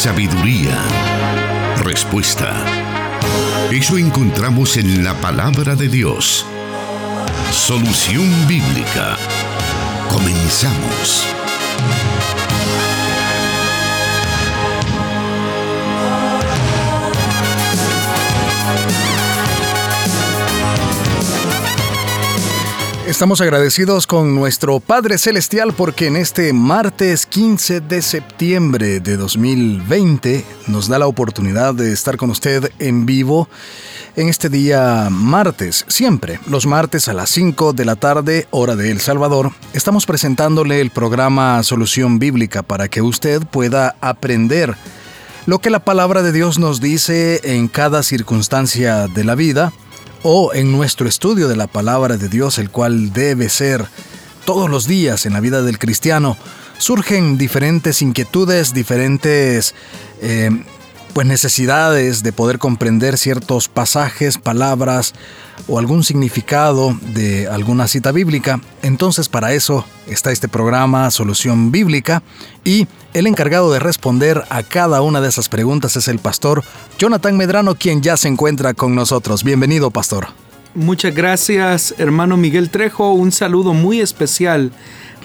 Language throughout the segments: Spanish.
sabiduría, respuesta. Eso encontramos en la palabra de Dios. Solución bíblica. Comenzamos. Estamos agradecidos con nuestro Padre Celestial porque en este martes 15 de septiembre de 2020 nos da la oportunidad de estar con usted en vivo en este día martes. Siempre, los martes a las 5 de la tarde, hora de El Salvador, estamos presentándole el programa Solución Bíblica para que usted pueda aprender lo que la palabra de Dios nos dice en cada circunstancia de la vida o en nuestro estudio de la palabra de Dios, el cual debe ser todos los días en la vida del cristiano, surgen diferentes inquietudes, diferentes eh, pues necesidades de poder comprender ciertos pasajes, palabras o algún significado de alguna cita bíblica. Entonces para eso está este programa Solución Bíblica y el encargado de responder a cada una de esas preguntas es el pastor Jonathan Medrano, quien ya se encuentra con nosotros. Bienvenido, pastor. Muchas gracias, hermano Miguel Trejo. Un saludo muy especial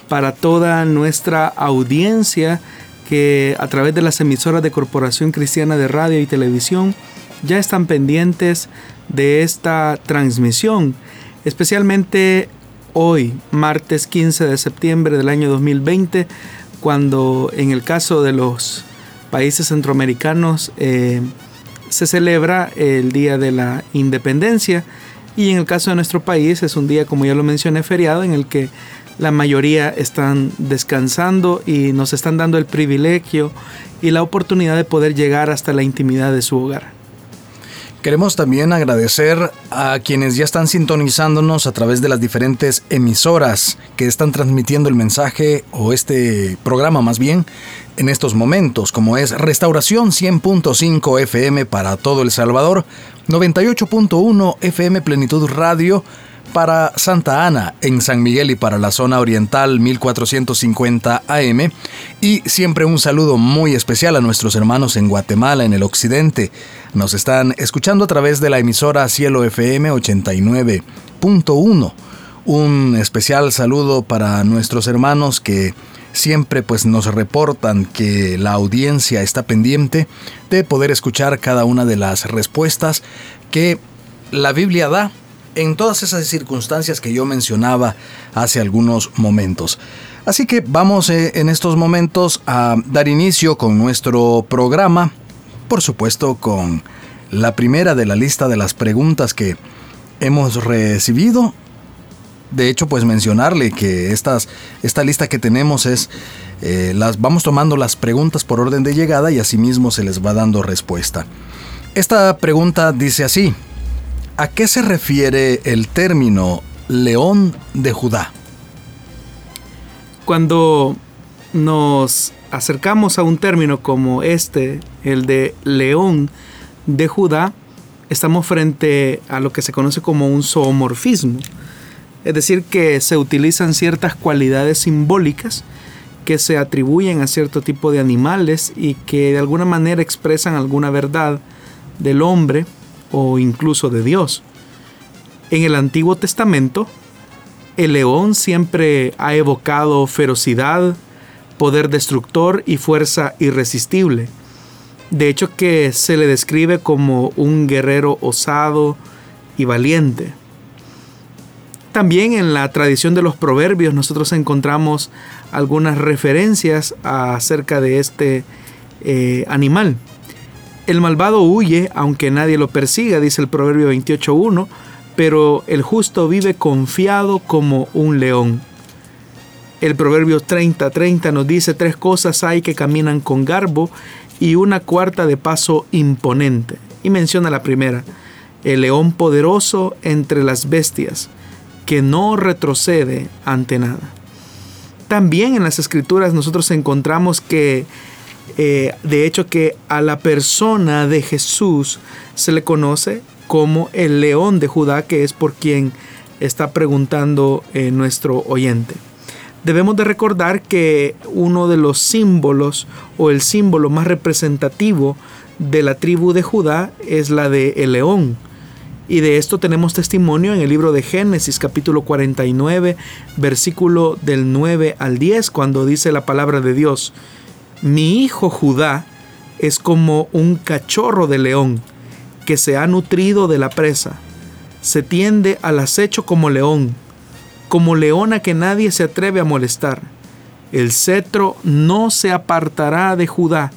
para toda nuestra audiencia que a través de las emisoras de Corporación Cristiana de Radio y Televisión ya están pendientes de esta transmisión, especialmente hoy, martes 15 de septiembre del año 2020, cuando en el caso de los países centroamericanos eh, se celebra el Día de la Independencia. Y en el caso de nuestro país es un día, como ya lo mencioné, feriado en el que la mayoría están descansando y nos están dando el privilegio y la oportunidad de poder llegar hasta la intimidad de su hogar. Queremos también agradecer a quienes ya están sintonizándonos a través de las diferentes emisoras que están transmitiendo el mensaje o este programa más bien en estos momentos, como es Restauración 100.5 FM para todo El Salvador, 98.1 FM Plenitud Radio, para Santa Ana en San Miguel y para la zona oriental 1450 AM. Y siempre un saludo muy especial a nuestros hermanos en Guatemala, en el occidente. Nos están escuchando a través de la emisora Cielo FM 89.1. Un especial saludo para nuestros hermanos que siempre pues nos reportan que la audiencia está pendiente de poder escuchar cada una de las respuestas que la Biblia da en todas esas circunstancias que yo mencionaba hace algunos momentos. Así que vamos eh, en estos momentos a dar inicio con nuestro programa, por supuesto con la primera de la lista de las preguntas que hemos recibido. De hecho, pues mencionarle que esta lista que tenemos es, eh, las vamos tomando las preguntas por orden de llegada y asimismo se les va dando respuesta. Esta pregunta dice así, ¿A qué se refiere el término león de Judá? Cuando nos acercamos a un término como este, el de león de Judá, estamos frente a lo que se conoce como un zoomorfismo. Es decir, que se utilizan ciertas cualidades simbólicas que se atribuyen a cierto tipo de animales y que de alguna manera expresan alguna verdad del hombre o incluso de Dios. En el Antiguo Testamento, el león siempre ha evocado ferocidad, poder destructor y fuerza irresistible. De hecho que se le describe como un guerrero osado y valiente. También en la tradición de los proverbios nosotros encontramos algunas referencias acerca de este eh, animal. El malvado huye aunque nadie lo persiga, dice el Proverbio 28.1, pero el justo vive confiado como un león. El Proverbio 30.30 nos dice tres cosas hay que caminan con garbo y una cuarta de paso imponente. Y menciona la primera, el león poderoso entre las bestias, que no retrocede ante nada. También en las escrituras nosotros encontramos que eh, de hecho que a la persona de Jesús se le conoce como el león de Judá, que es por quien está preguntando eh, nuestro oyente. debemos de recordar que uno de los símbolos o el símbolo más representativo de la tribu de Judá es la de el león. Y de esto tenemos testimonio en el libro de Génesis capítulo 49, versículo del 9 al 10, cuando dice la palabra de Dios, mi hijo Judá es como un cachorro de león que se ha nutrido de la presa, se tiende al acecho como león, como leona que nadie se atreve a molestar. El cetro no se apartará de Judá,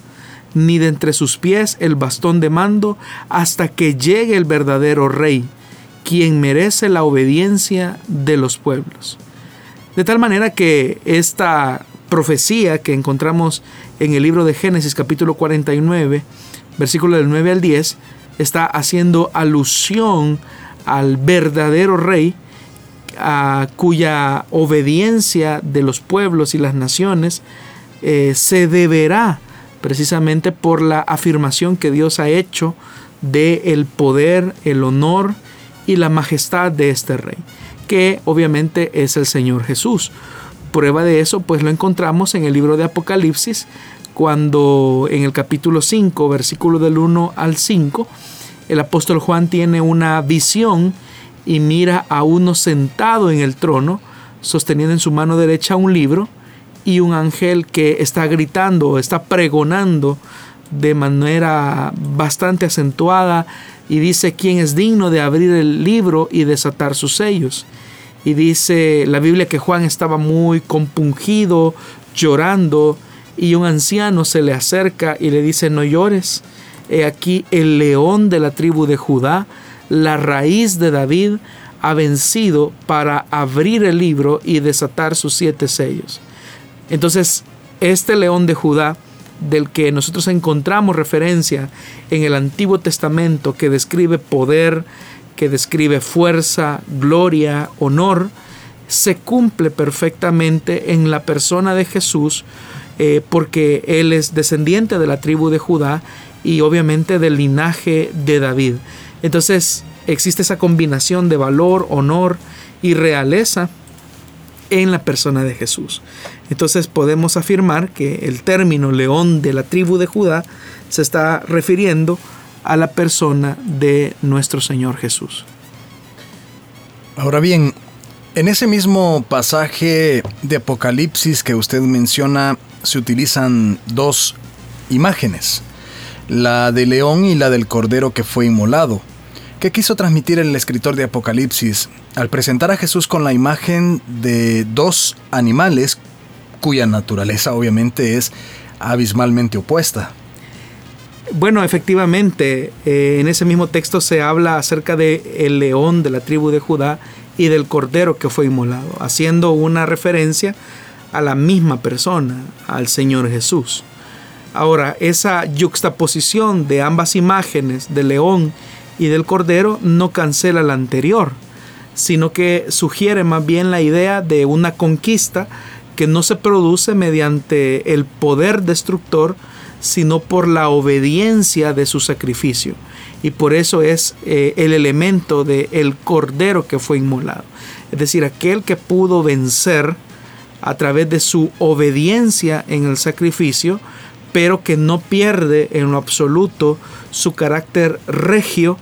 ni de entre sus pies el bastón de mando, hasta que llegue el verdadero rey, quien merece la obediencia de los pueblos. De tal manera que esta profecía que encontramos en el libro de Génesis capítulo 49, versículo del 9 al 10, está haciendo alusión al verdadero rey, a cuya obediencia de los pueblos y las naciones eh, se deberá precisamente por la afirmación que Dios ha hecho de el poder, el honor y la majestad de este rey, que obviamente es el Señor Jesús. Prueba de eso pues lo encontramos en el libro de Apocalipsis, cuando en el capítulo 5, versículo del 1 al 5, el apóstol Juan tiene una visión y mira a uno sentado en el trono, sosteniendo en su mano derecha un libro, y un ángel que está gritando, está pregonando de manera bastante acentuada y dice quién es digno de abrir el libro y desatar sus sellos. Y dice la Biblia que Juan estaba muy compungido, llorando, y un anciano se le acerca y le dice, no llores, he aquí el león de la tribu de Judá, la raíz de David, ha vencido para abrir el libro y desatar sus siete sellos. Entonces, este león de Judá, del que nosotros encontramos referencia en el Antiguo Testamento, que describe poder, que describe fuerza, gloria, honor, se cumple perfectamente en la persona de Jesús, eh, porque Él es descendiente de la tribu de Judá y obviamente del linaje de David. Entonces existe esa combinación de valor, honor y realeza en la persona de Jesús. Entonces podemos afirmar que el término león de la tribu de Judá se está refiriendo a la persona de nuestro Señor Jesús. Ahora bien, en ese mismo pasaje de Apocalipsis que usted menciona, se utilizan dos imágenes, la del león y la del cordero que fue inmolado. ¿Qué quiso transmitir el escritor de Apocalipsis al presentar a Jesús con la imagen de dos animales cuya naturaleza obviamente es abismalmente opuesta? Bueno, efectivamente, eh, en ese mismo texto se habla acerca de el león de la tribu de Judá y del cordero que fue inmolado, haciendo una referencia a la misma persona, al Señor Jesús. Ahora, esa yuxtaposición de ambas imágenes del león y del Cordero no cancela la anterior, sino que sugiere más bien la idea de una conquista que no se produce mediante el poder destructor, sino por la obediencia de su sacrificio. Y por eso es eh, el elemento de el cordero que fue inmolado. Es decir, aquel que pudo vencer a través de su obediencia en el sacrificio, pero que no pierde en lo absoluto su carácter regio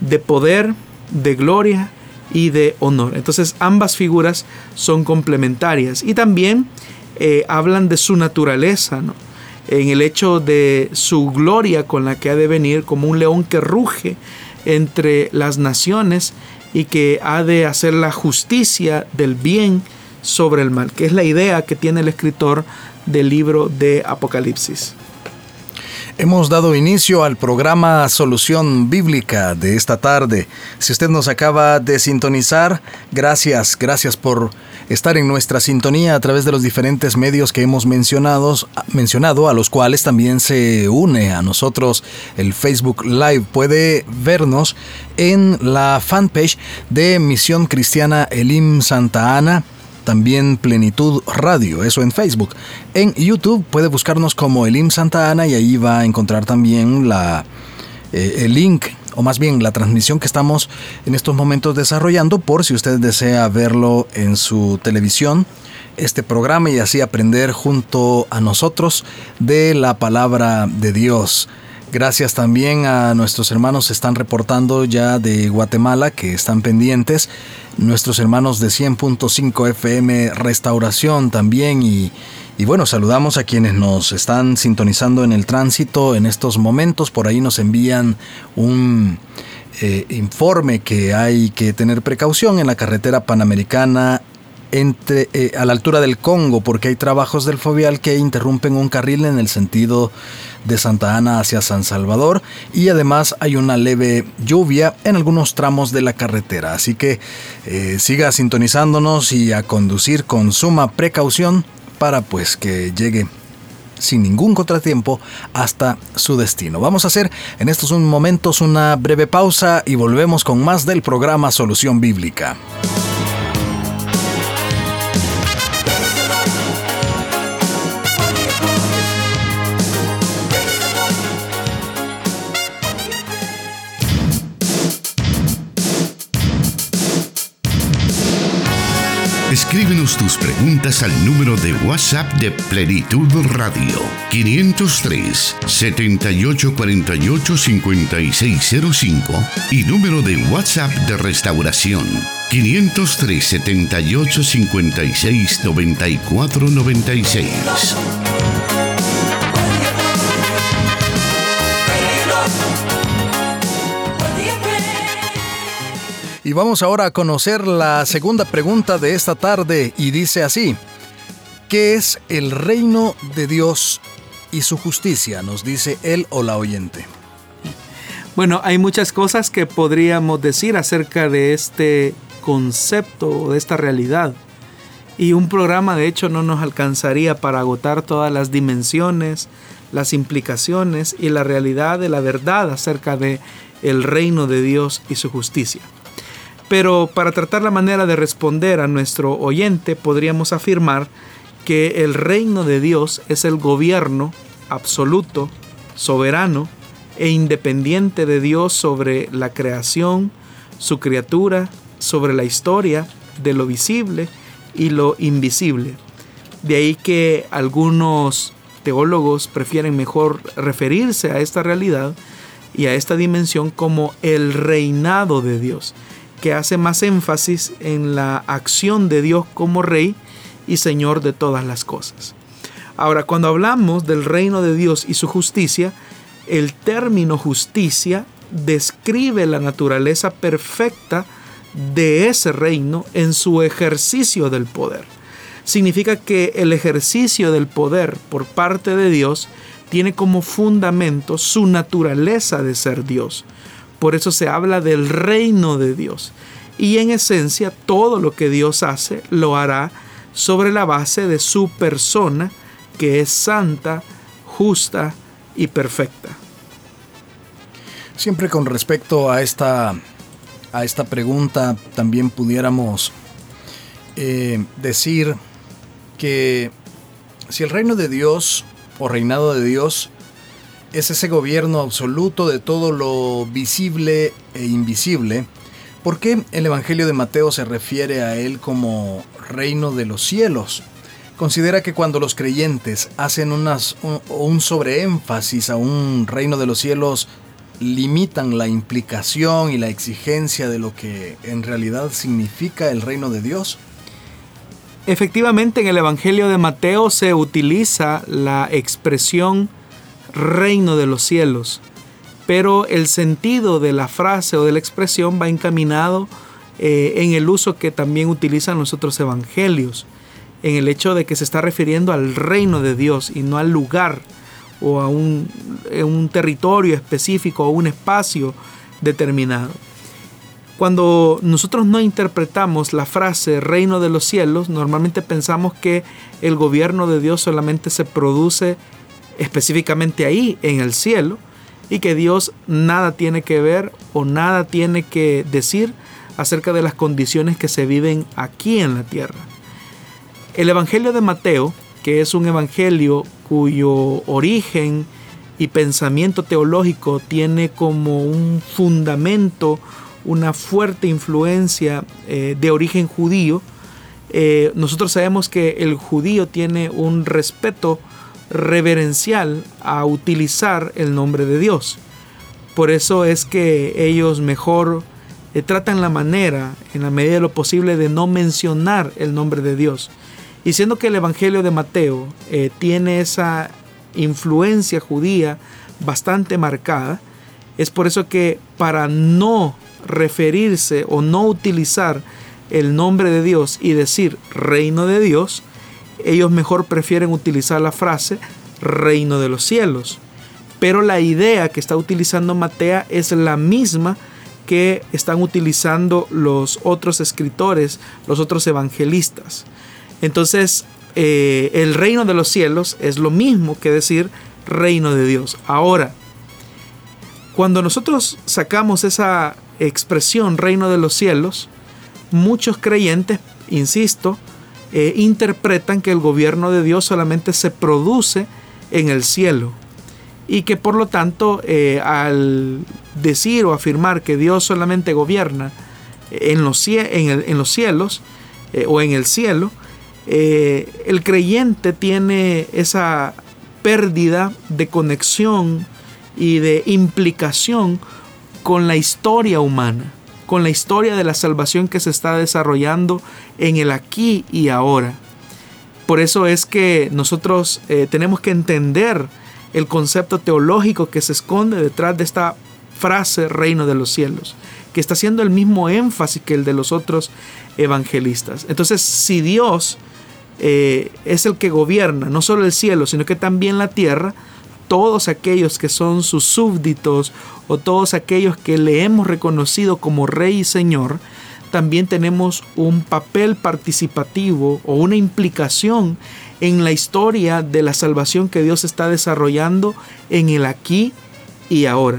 de poder, de gloria y de honor. Entonces ambas figuras son complementarias y también eh, hablan de su naturaleza, en el hecho de su gloria con la que ha de venir como un león que ruge entre las naciones y que ha de hacer la justicia del bien sobre el mal, que es la idea que tiene el escritor del libro de Apocalipsis. Hemos dado inicio al programa Solución Bíblica de esta tarde. Si usted nos acaba de sintonizar, gracias, gracias por estar en nuestra sintonía a través de los diferentes medios que hemos mencionado, mencionado a los cuales también se une a nosotros el Facebook Live. Puede vernos en la fanpage de Misión Cristiana Elim Santa Ana también Plenitud Radio, eso en Facebook. En YouTube puede buscarnos como Elim Santa Ana y ahí va a encontrar también la, eh, el link o más bien la transmisión que estamos en estos momentos desarrollando por si usted desea verlo en su televisión este programa y así aprender junto a nosotros de la palabra de Dios. Gracias también a nuestros hermanos que están reportando ya de Guatemala que están pendientes. Nuestros hermanos de 100.5 FM Restauración también y, bueno, saludamos a quienes nos están sintonizando en el tránsito en estos momentos. Por ahí nos envían un eh, informe que hay que tener precaución en la carretera panamericana entre, eh, a la altura del Congo porque hay trabajos del fovial que interrumpen un carril en el sentido de Santa Ana hacia San Salvador y además hay una leve lluvia en algunos tramos de la carretera. Así que eh, siga sintonizándonos y a conducir con suma precaución para pues que llegue sin ningún contratiempo hasta su destino. Vamos a hacer en estos momentos una breve pausa y volvemos con más del programa Solución Bíblica. Escríbenos tus preguntas al número de WhatsApp de Plenitud Radio 503 7848 5605 y número de WhatsApp de Restauración 503 78 56 94 96. Y vamos ahora a conocer la segunda pregunta de esta tarde y dice así, ¿qué es el reino de Dios y su justicia? Nos dice él o la oyente. Bueno, hay muchas cosas que podríamos decir acerca de este concepto o de esta realidad. Y un programa de hecho no nos alcanzaría para agotar todas las dimensiones, las implicaciones y la realidad de la verdad acerca de el reino de Dios y su justicia. Pero para tratar la manera de responder a nuestro oyente, podríamos afirmar que el reino de Dios es el gobierno absoluto, soberano e independiente de Dios sobre la creación, su criatura, sobre la historia, de lo visible y lo invisible. De ahí que algunos teólogos prefieren mejor referirse a esta realidad y a esta dimensión como el reinado de Dios que hace más énfasis en la acción de Dios como Rey y Señor de todas las cosas. Ahora, cuando hablamos del reino de Dios y su justicia, el término justicia describe la naturaleza perfecta de ese reino en su ejercicio del poder. Significa que el ejercicio del poder por parte de Dios tiene como fundamento su naturaleza de ser Dios. Por eso se habla del reino de Dios. Y en esencia todo lo que Dios hace lo hará sobre la base de su persona que es santa, justa y perfecta. Siempre con respecto a esta, a esta pregunta también pudiéramos eh, decir que si el reino de Dios o reinado de Dios es ese gobierno absoluto de todo lo visible e invisible, ¿por qué el Evangelio de Mateo se refiere a él como reino de los cielos? Considera que cuando los creyentes hacen un, un sobreénfasis a un reino de los cielos, limitan la implicación y la exigencia de lo que en realidad significa el reino de Dios? Efectivamente, en el Evangelio de Mateo se utiliza la expresión reino de los cielos. Pero el sentido de la frase o de la expresión va encaminado eh, en el uso que también utilizan los otros evangelios, en el hecho de que se está refiriendo al reino de Dios y no al lugar o a un, un territorio específico o un espacio determinado. Cuando nosotros no interpretamos la frase reino de los cielos, normalmente pensamos que el gobierno de Dios solamente se produce específicamente ahí en el cielo y que Dios nada tiene que ver o nada tiene que decir acerca de las condiciones que se viven aquí en la tierra. El Evangelio de Mateo, que es un evangelio cuyo origen y pensamiento teológico tiene como un fundamento, una fuerte influencia eh, de origen judío, eh, nosotros sabemos que el judío tiene un respeto reverencial a utilizar el nombre de Dios. Por eso es que ellos mejor eh, tratan la manera, en la medida de lo posible, de no mencionar el nombre de Dios. Y siendo que el Evangelio de Mateo eh, tiene esa influencia judía bastante marcada, es por eso que para no referirse o no utilizar el nombre de Dios y decir reino de Dios, ellos mejor prefieren utilizar la frase reino de los cielos. Pero la idea que está utilizando Matea es la misma que están utilizando los otros escritores, los otros evangelistas. Entonces, eh, el reino de los cielos es lo mismo que decir reino de Dios. Ahora, cuando nosotros sacamos esa expresión reino de los cielos, muchos creyentes, insisto, eh, interpretan que el gobierno de Dios solamente se produce en el cielo y que por lo tanto eh, al decir o afirmar que Dios solamente gobierna en los, cielos eh, o en el cielo, el creyente tiene esa pérdida de conexión y de implicación con la historia humana con la historia de la salvación que se está desarrollando en el aquí y ahora. Por eso es que nosotros eh, tenemos que entender el concepto teológico que se esconde detrás de esta frase reino de los cielos, que está haciendo el mismo énfasis que el de los otros evangelistas. Entonces, si Dios eh, es el que gobierna no solo el cielo, sino que también la tierra, todos aquellos que son sus súbditos o todos aquellos que le hemos reconocido como Rey y Señor, también tenemos un papel participativo o una implicación en la historia de la salvación que Dios está desarrollando en el aquí y ahora.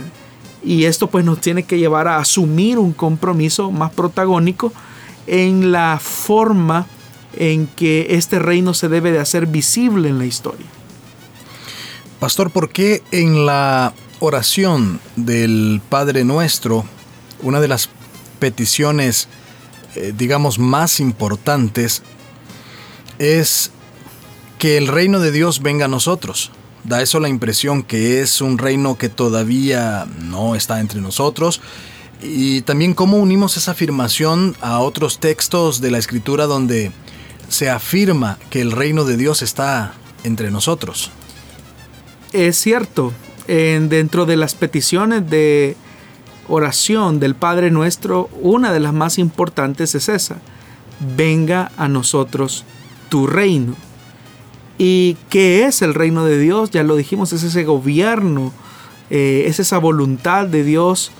Y esto pues nos tiene que llevar a asumir un compromiso más protagónico en la forma en que este reino se debe de hacer visible en la historia. Pastor, ¿por qué en la oración del Padre Nuestro, una de las peticiones, eh, digamos, más importantes es que el reino de Dios venga a nosotros? Da eso la impresión que es un reino que todavía no está entre nosotros. Y también cómo unimos esa afirmación a otros textos de la escritura donde se afirma que el reino de Dios está entre nosotros. Es cierto, en, dentro de las peticiones de oración del Padre Nuestro, una de las más importantes es esa. Venga a nosotros tu reino. ¿Y qué es el reino de Dios? Ya lo dijimos, es ese gobierno, eh, es esa voluntad de Dios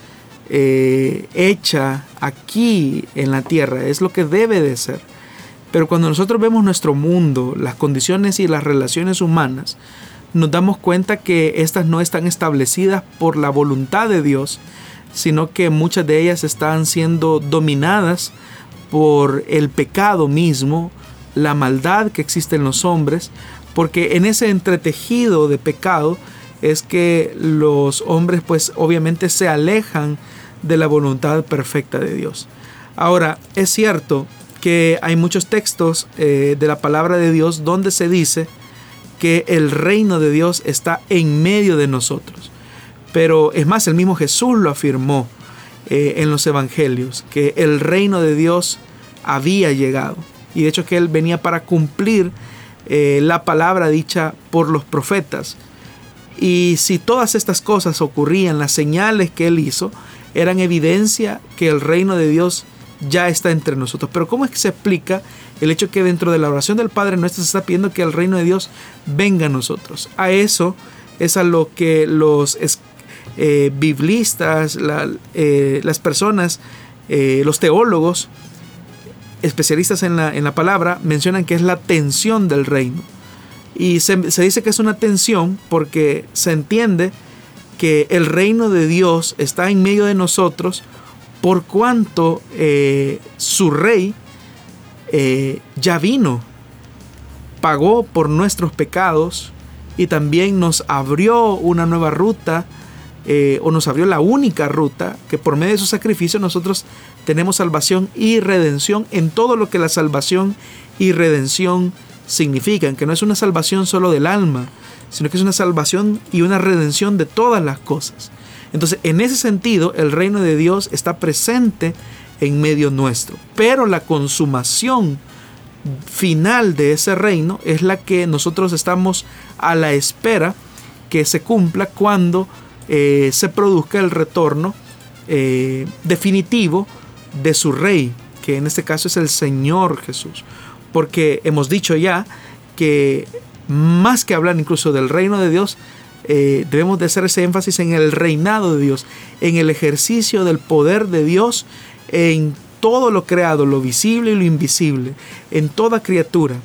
eh, hecha aquí en la tierra, es lo que debe de ser. Pero cuando nosotros vemos nuestro mundo, las condiciones y las relaciones humanas, nos damos cuenta que estas no están establecidas por la voluntad de Dios, sino que muchas de ellas están siendo dominadas por el pecado mismo, la maldad que existe en los hombres, porque en ese entretejido de pecado es que los hombres pues obviamente se alejan de la voluntad perfecta de Dios. Ahora, es cierto que hay muchos textos eh, de la palabra de Dios donde se dice que el reino de Dios está en medio de nosotros. Pero es más, el mismo Jesús lo afirmó eh, en los evangelios, que el reino de Dios había llegado. Y de hecho que él venía para cumplir eh, la palabra dicha por los profetas. Y si todas estas cosas ocurrían, las señales que él hizo eran evidencia que el reino de Dios ya está entre nosotros. Pero ¿cómo es que se explica el hecho que dentro de la oración del Padre nuestro se está pidiendo que el reino de Dios venga a nosotros? A eso es a lo que los eh, biblistas, eh, las personas, eh, los teólogos, especialistas en la, en la, palabra, mencionan que es la tensión del reino. Y se, dice que es una tensión porque se entiende que el reino de Dios está en medio de nosotros por cuanto su rey eh, ya vino, pagó por nuestros pecados y también nos abrió una nueva ruta eh, o nos abrió la única ruta que por medio de su sacrificio nosotros tenemos salvación y redención en todo lo que la salvación y redención significan, que no es una salvación solo del alma, sino que es una salvación y una redención de todas las cosas. Entonces, en ese sentido, el reino de Dios está presente en medio nuestro, pero la consumación final de ese reino es la que nosotros estamos a la espera que se cumpla cuando eh, se produzca el retorno eh, definitivo de su rey, que en este caso es el Señor Jesús. Porque hemos dicho ya que más que hablar incluso del reino de Dios, eh, debemos de hacer ese énfasis en el reinado de Dios, en el ejercicio del poder de Dios en todo lo creado, lo visible y lo invisible, en toda criatura.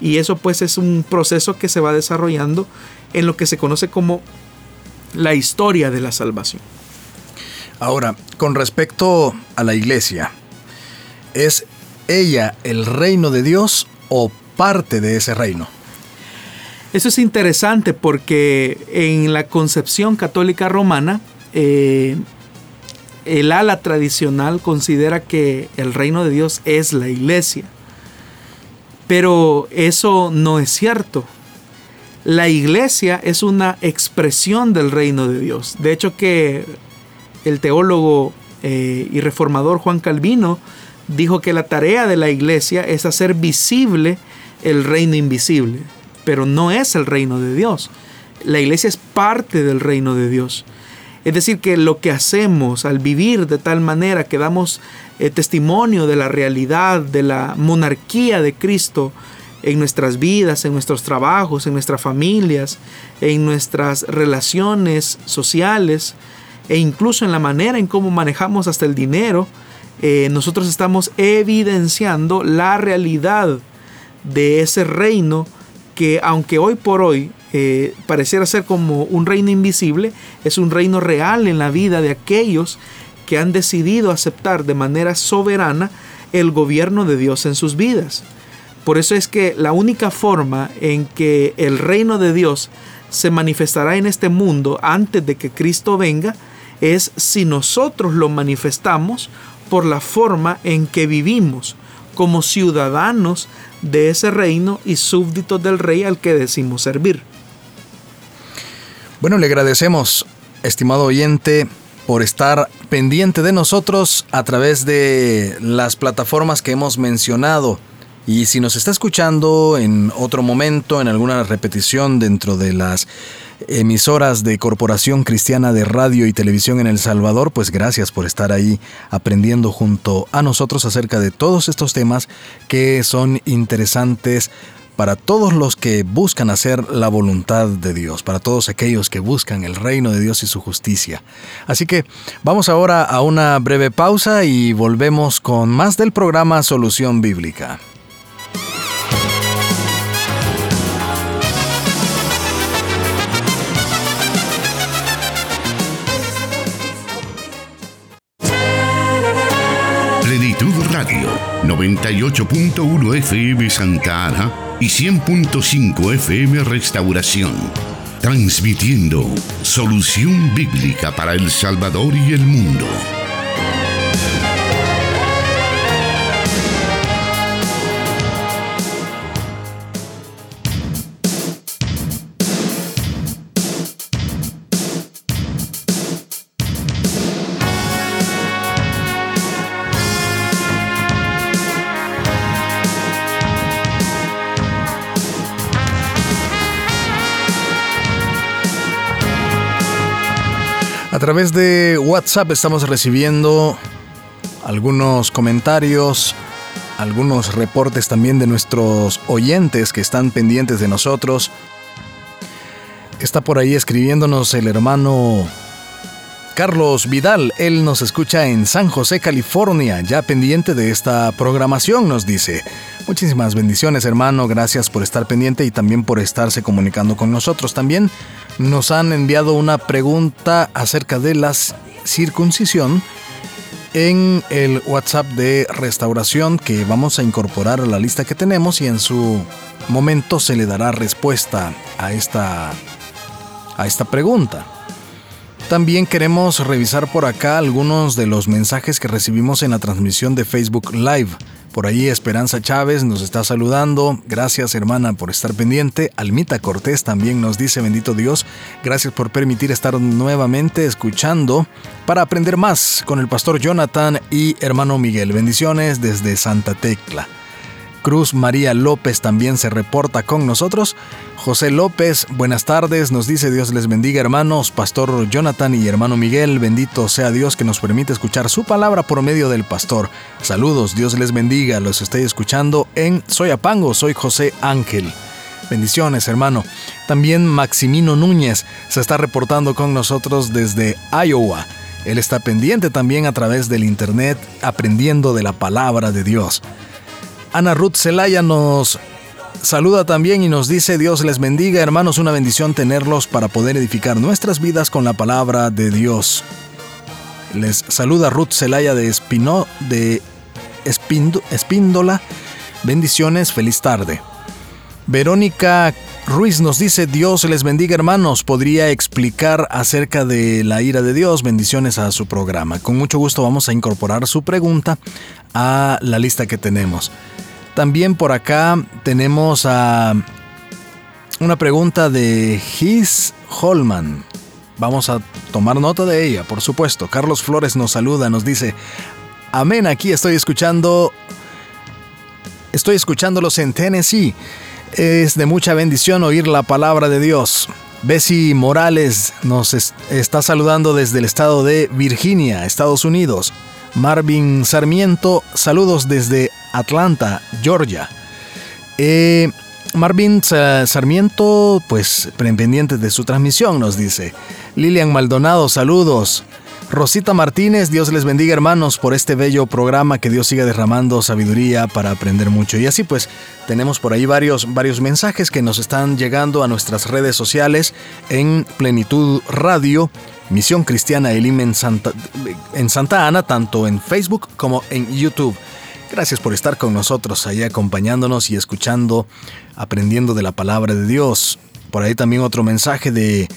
Y eso pues es un proceso que se va desarrollando en lo que se conoce como la historia de la salvación. Ahora, con respecto a la iglesia, ¿es ella el reino de Dios o parte de ese reino? Eso es interesante porque en la concepción católica romana, eh, el ala tradicional considera que el reino de Dios es la iglesia. Pero eso no es cierto. La iglesia es una expresión del reino de Dios. De hecho que el teólogo eh, y reformador Juan Calvino dijo que la tarea de la iglesia es hacer visible el reino invisible, pero no es el reino de Dios. La iglesia es parte del reino de Dios. Es decir, que lo que hacemos al vivir de tal manera que damos eh, testimonio de la realidad, de la monarquía de Cristo en nuestras vidas, en nuestros trabajos, en nuestras familias, en nuestras relaciones sociales e incluso en la manera en cómo manejamos hasta el dinero, eh, nosotros estamos evidenciando la realidad de ese reino que aunque hoy por hoy eh, pareciera ser como un reino invisible, es un reino real en la vida de aquellos que han decidido aceptar de manera soberana el gobierno de Dios en sus vidas. Por eso es que la única forma en que el reino de Dios se manifestará en este mundo antes de que Cristo venga es si nosotros lo manifestamos por la forma en que vivimos como ciudadanos de ese reino y súbditos del rey al que decimos servir. Bueno, le agradecemos, estimado oyente, por estar pendiente de nosotros a través de las plataformas que hemos mencionado. Y si nos está escuchando en otro momento, en alguna repetición dentro de las emisoras de Corporación Cristiana de Radio y Televisión en El Salvador, pues gracias por estar ahí aprendiendo junto a nosotros acerca de todos estos temas que son interesantes para todos los que buscan hacer la voluntad de Dios, para todos aquellos que buscan el reino de Dios y su justicia. Así que vamos ahora a una breve pausa y volvemos con más del programa Solución Bíblica. 98.1 FM Santa Ana y 100.5 FM Restauración. Transmitiendo solución bíblica para El Salvador y el mundo. Través de WhatsApp estamos recibiendo algunos comentarios, algunos reportes también de nuestros oyentes que están pendientes de nosotros. Está por ahí escribiéndonos el hermano Carlos Vidal. Él nos escucha en San José, California, ya pendiente de esta programación, nos dice. Muchísimas bendiciones, hermano. Gracias por estar pendiente y también por estarse comunicando con nosotros. También nos han enviado una pregunta acerca de la circuncisión en el WhatsApp de restauración que vamos a incorporar a la lista que tenemos y en su momento se le dará respuesta a esta, a esta pregunta. También queremos revisar por acá algunos de los mensajes que recibimos en la transmisión de Facebook Live. Por ahí Esperanza Chávez nos está saludando. Gracias hermana por estar pendiente. Almita Cortés también nos dice bendito Dios. Gracias por permitir estar nuevamente escuchando para aprender más con el pastor Jonathan y hermano Miguel. Bendiciones desde Santa Tecla. Cruz María López también se reporta con nosotros. José López, buenas tardes, nos dice Dios les bendiga hermanos, Pastor Jonathan y hermano Miguel, bendito sea Dios que nos permite escuchar su palabra por medio del pastor. Saludos, Dios les bendiga, los estoy escuchando en Soyapango, soy José Ángel. Bendiciones, hermano. También Maximino Núñez se está reportando con nosotros desde Iowa. Él está pendiente también a través del internet aprendiendo de la palabra de Dios. Ana Ruth Zelaya nos saluda también y nos dice Dios les bendiga hermanos, una bendición tenerlos para poder edificar nuestras vidas con la palabra de Dios. Les saluda Ruth Zelaya de Espino, de Espíndola. Bendiciones, feliz tarde. Verónica Ruiz nos dice, Dios les bendiga hermanos, podría explicar acerca de la ira de Dios, bendiciones a su programa. Con mucho gusto vamos a incorporar su pregunta a la lista que tenemos. También por acá tenemos a una pregunta de His Holman. Vamos a tomar nota de ella, por supuesto. Carlos Flores nos saluda, nos dice, amén, aquí estoy escuchando, estoy escuchándolos en Tennessee. Es de mucha bendición oír la palabra de Dios. Bessie Morales nos está saludando desde el estado de Virginia, Estados Unidos. Marvin Sarmiento, saludos desde Atlanta, Georgia. Eh, Marvin Sarmiento, pues pendiente de su transmisión, nos dice. Lilian Maldonado, saludos. Rosita Martínez, Dios les bendiga hermanos por este bello programa, que Dios siga derramando sabiduría para aprender mucho. Y así pues, tenemos por ahí varios, varios mensajes que nos están llegando a nuestras redes sociales en Plenitud Radio, Misión Cristiana Elim en Santa, en Santa Ana, tanto en Facebook como en YouTube. Gracias por estar con nosotros ahí acompañándonos y escuchando, aprendiendo de la palabra de Dios. Por ahí también otro mensaje de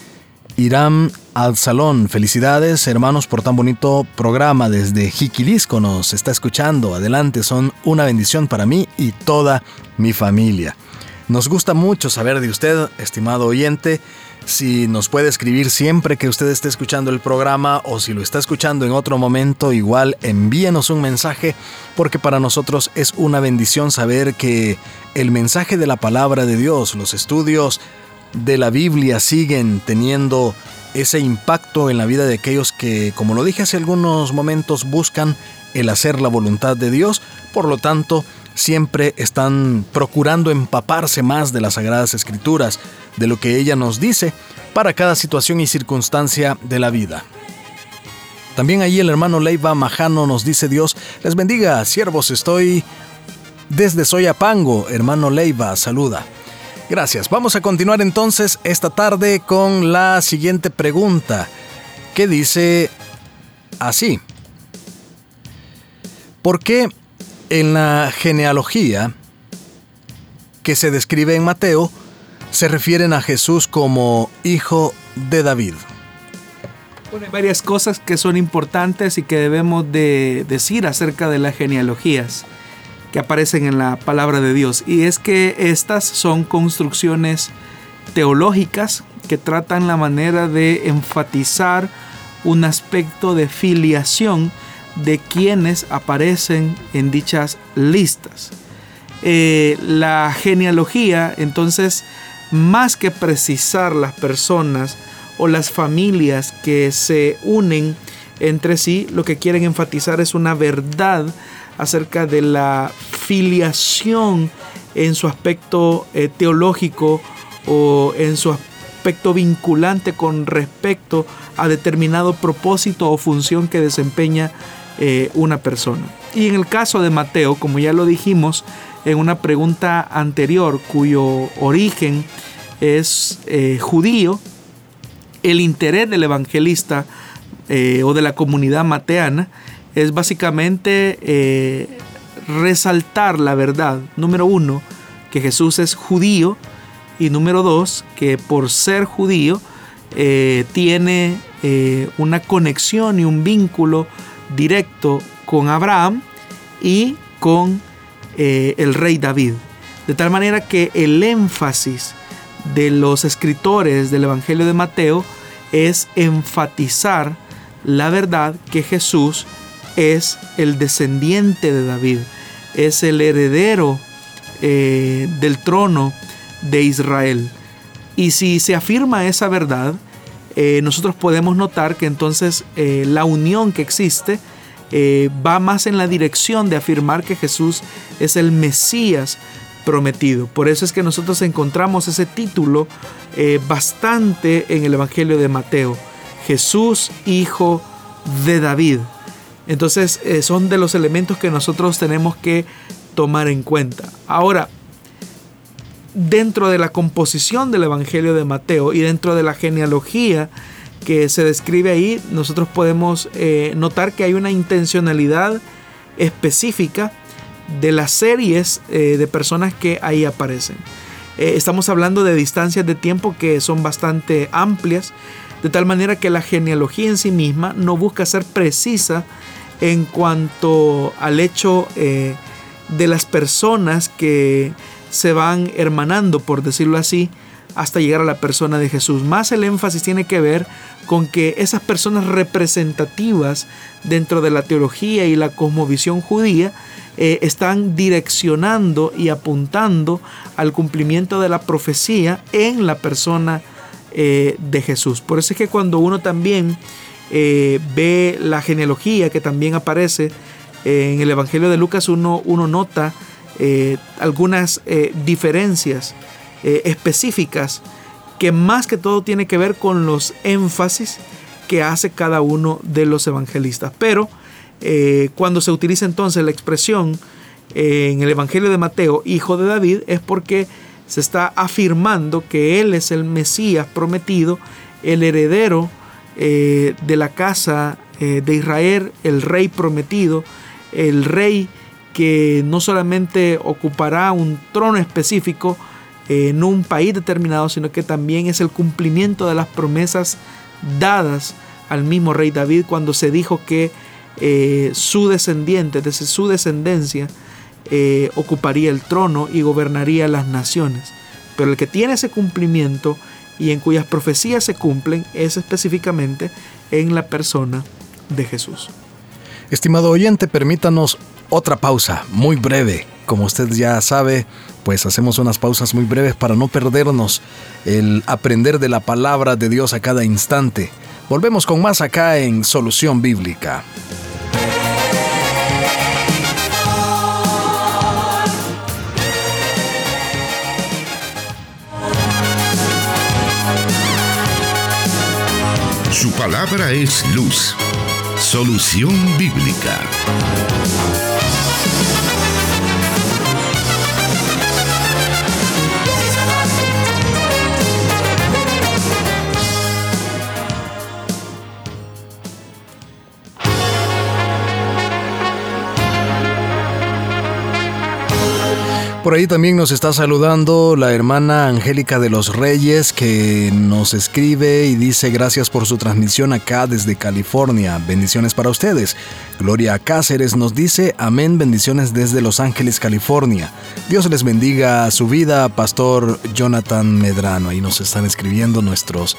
Irán al Salón. Felicidades, hermanos, por tan bonito programa desde Jiquilisco. Nos está escuchando. Adelante, son una bendición para mí y toda mi familia. Nos gusta mucho saber de usted, estimado oyente. Si nos puede escribir siempre que usted esté escuchando el programa o si lo está escuchando en otro momento, igual envíenos un mensaje porque para nosotros es una bendición saber que el mensaje de la palabra de Dios, los estudios de la Biblia siguen teniendo ese impacto en la vida de aquellos que, como lo dije hace algunos momentos, buscan el hacer la voluntad de Dios. Por lo tanto, siempre están procurando empaparse más de las Sagradas Escrituras, de lo que ella nos dice para cada situación y circunstancia de la vida. También ahí el hermano Leiva Majano nos dice Dios, les bendiga, siervos, estoy desde Soyapango, hermano Leiva, saluda. Gracias. Vamos a continuar entonces esta tarde con la siguiente pregunta, que dice así. ¿Por qué en la genealogía que se describe en Mateo se refieren a Jesús como hijo de David? hay varias cosas que son importantes y que debemos de decir acerca de las genealogías que aparecen en la palabra de Dios. Y es que estas son construcciones teológicas que tratan la manera de enfatizar un aspecto de filiación de quienes aparecen en dichas listas. Eh, la genealogía, entonces, más que precisar las personas o las familias que se unen entre sí, lo que quieren enfatizar es una verdad acerca de la filiación en su aspecto eh, teológico o en su aspecto vinculante con respecto a determinado propósito o función que desempeña eh, una persona. Y en el caso de Mateo, como ya lo dijimos en una pregunta anterior, cuyo origen es eh, judío, el interés del evangelista o de la comunidad mateana es básicamente eh, resaltar la verdad, número uno, que Jesús es judío y número dos, que por ser judío eh, tiene eh, una conexión y un vínculo directo con Abraham y con eh, el rey David. De tal manera que el énfasis de los escritores del Evangelio de Mateo es enfatizar la verdad que Jesús es el descendiente de David, es el heredero eh, del trono de Israel. Y si se afirma esa verdad, eh, nosotros podemos notar que entonces la unión que existe va más en la dirección de afirmar que Jesús es el Mesías prometido. Por eso es que nosotros encontramos ese título bastante en el Evangelio de Mateo. Jesús, hijo de David. Entonces son de los elementos que nosotros tenemos que tomar en cuenta. Ahora, dentro de la composición del Evangelio de Mateo y dentro de la genealogía que se describe ahí, nosotros podemos eh, notar que hay una intencionalidad específica de las series eh, de personas que ahí aparecen. Eh, estamos hablando de distancias de tiempo que son bastante amplias, de tal manera que la genealogía en sí misma no busca ser precisa en cuanto al hecho de las personas que se van hermanando, por decirlo así, hasta llegar a la persona de Jesús. Más el énfasis tiene que ver con que esas personas representativas dentro de la teología y la cosmovisión judía eh, están direccionando y apuntando al cumplimiento de la profecía en la persona eh, de Jesús. Por eso es que cuando uno también eh, ve la genealogía que también aparece en el Evangelio de Lucas uno, uno nota algunas diferencias eh, específicas que más que todo tiene que ver con los énfasis que hace cada uno de los evangelistas. Pero cuando se utiliza entonces la expresión en el Evangelio de Mateo, hijo de David, es porque se está afirmando que él es el Mesías prometido, el heredero de la casa de Israel, el rey prometido, el rey que no solamente ocupará un trono específico en un país determinado, sino que también es el cumplimiento de las promesas dadas al mismo rey David cuando se dijo que eh, su descendiente, desde su descendencia, eh, ocuparía el trono y gobernaría las naciones. Pero el que tiene ese cumplimiento y en cuyas profecías se cumplen es específicamente en la persona de Jesús. Estimado oyente, permítanos otra pausa, muy breve. Como usted ya sabe, pues hacemos unas pausas muy breves para no perdernos el aprender de la palabra de Dios a cada instante. Volvemos con más acá en Solución Bíblica. Su palabra es luz Solución Bíblica. Por ahí también nos está saludando la hermana Angélica de los Reyes que nos escribe y dice gracias por su transmisión acá desde California. Bendiciones para ustedes. Gloria Cáceres nos dice amén, bendiciones desde Los Ángeles, California. Dios les bendiga su vida, Pastor Jonathan Medrano. Ahí nos están escribiendo nuestros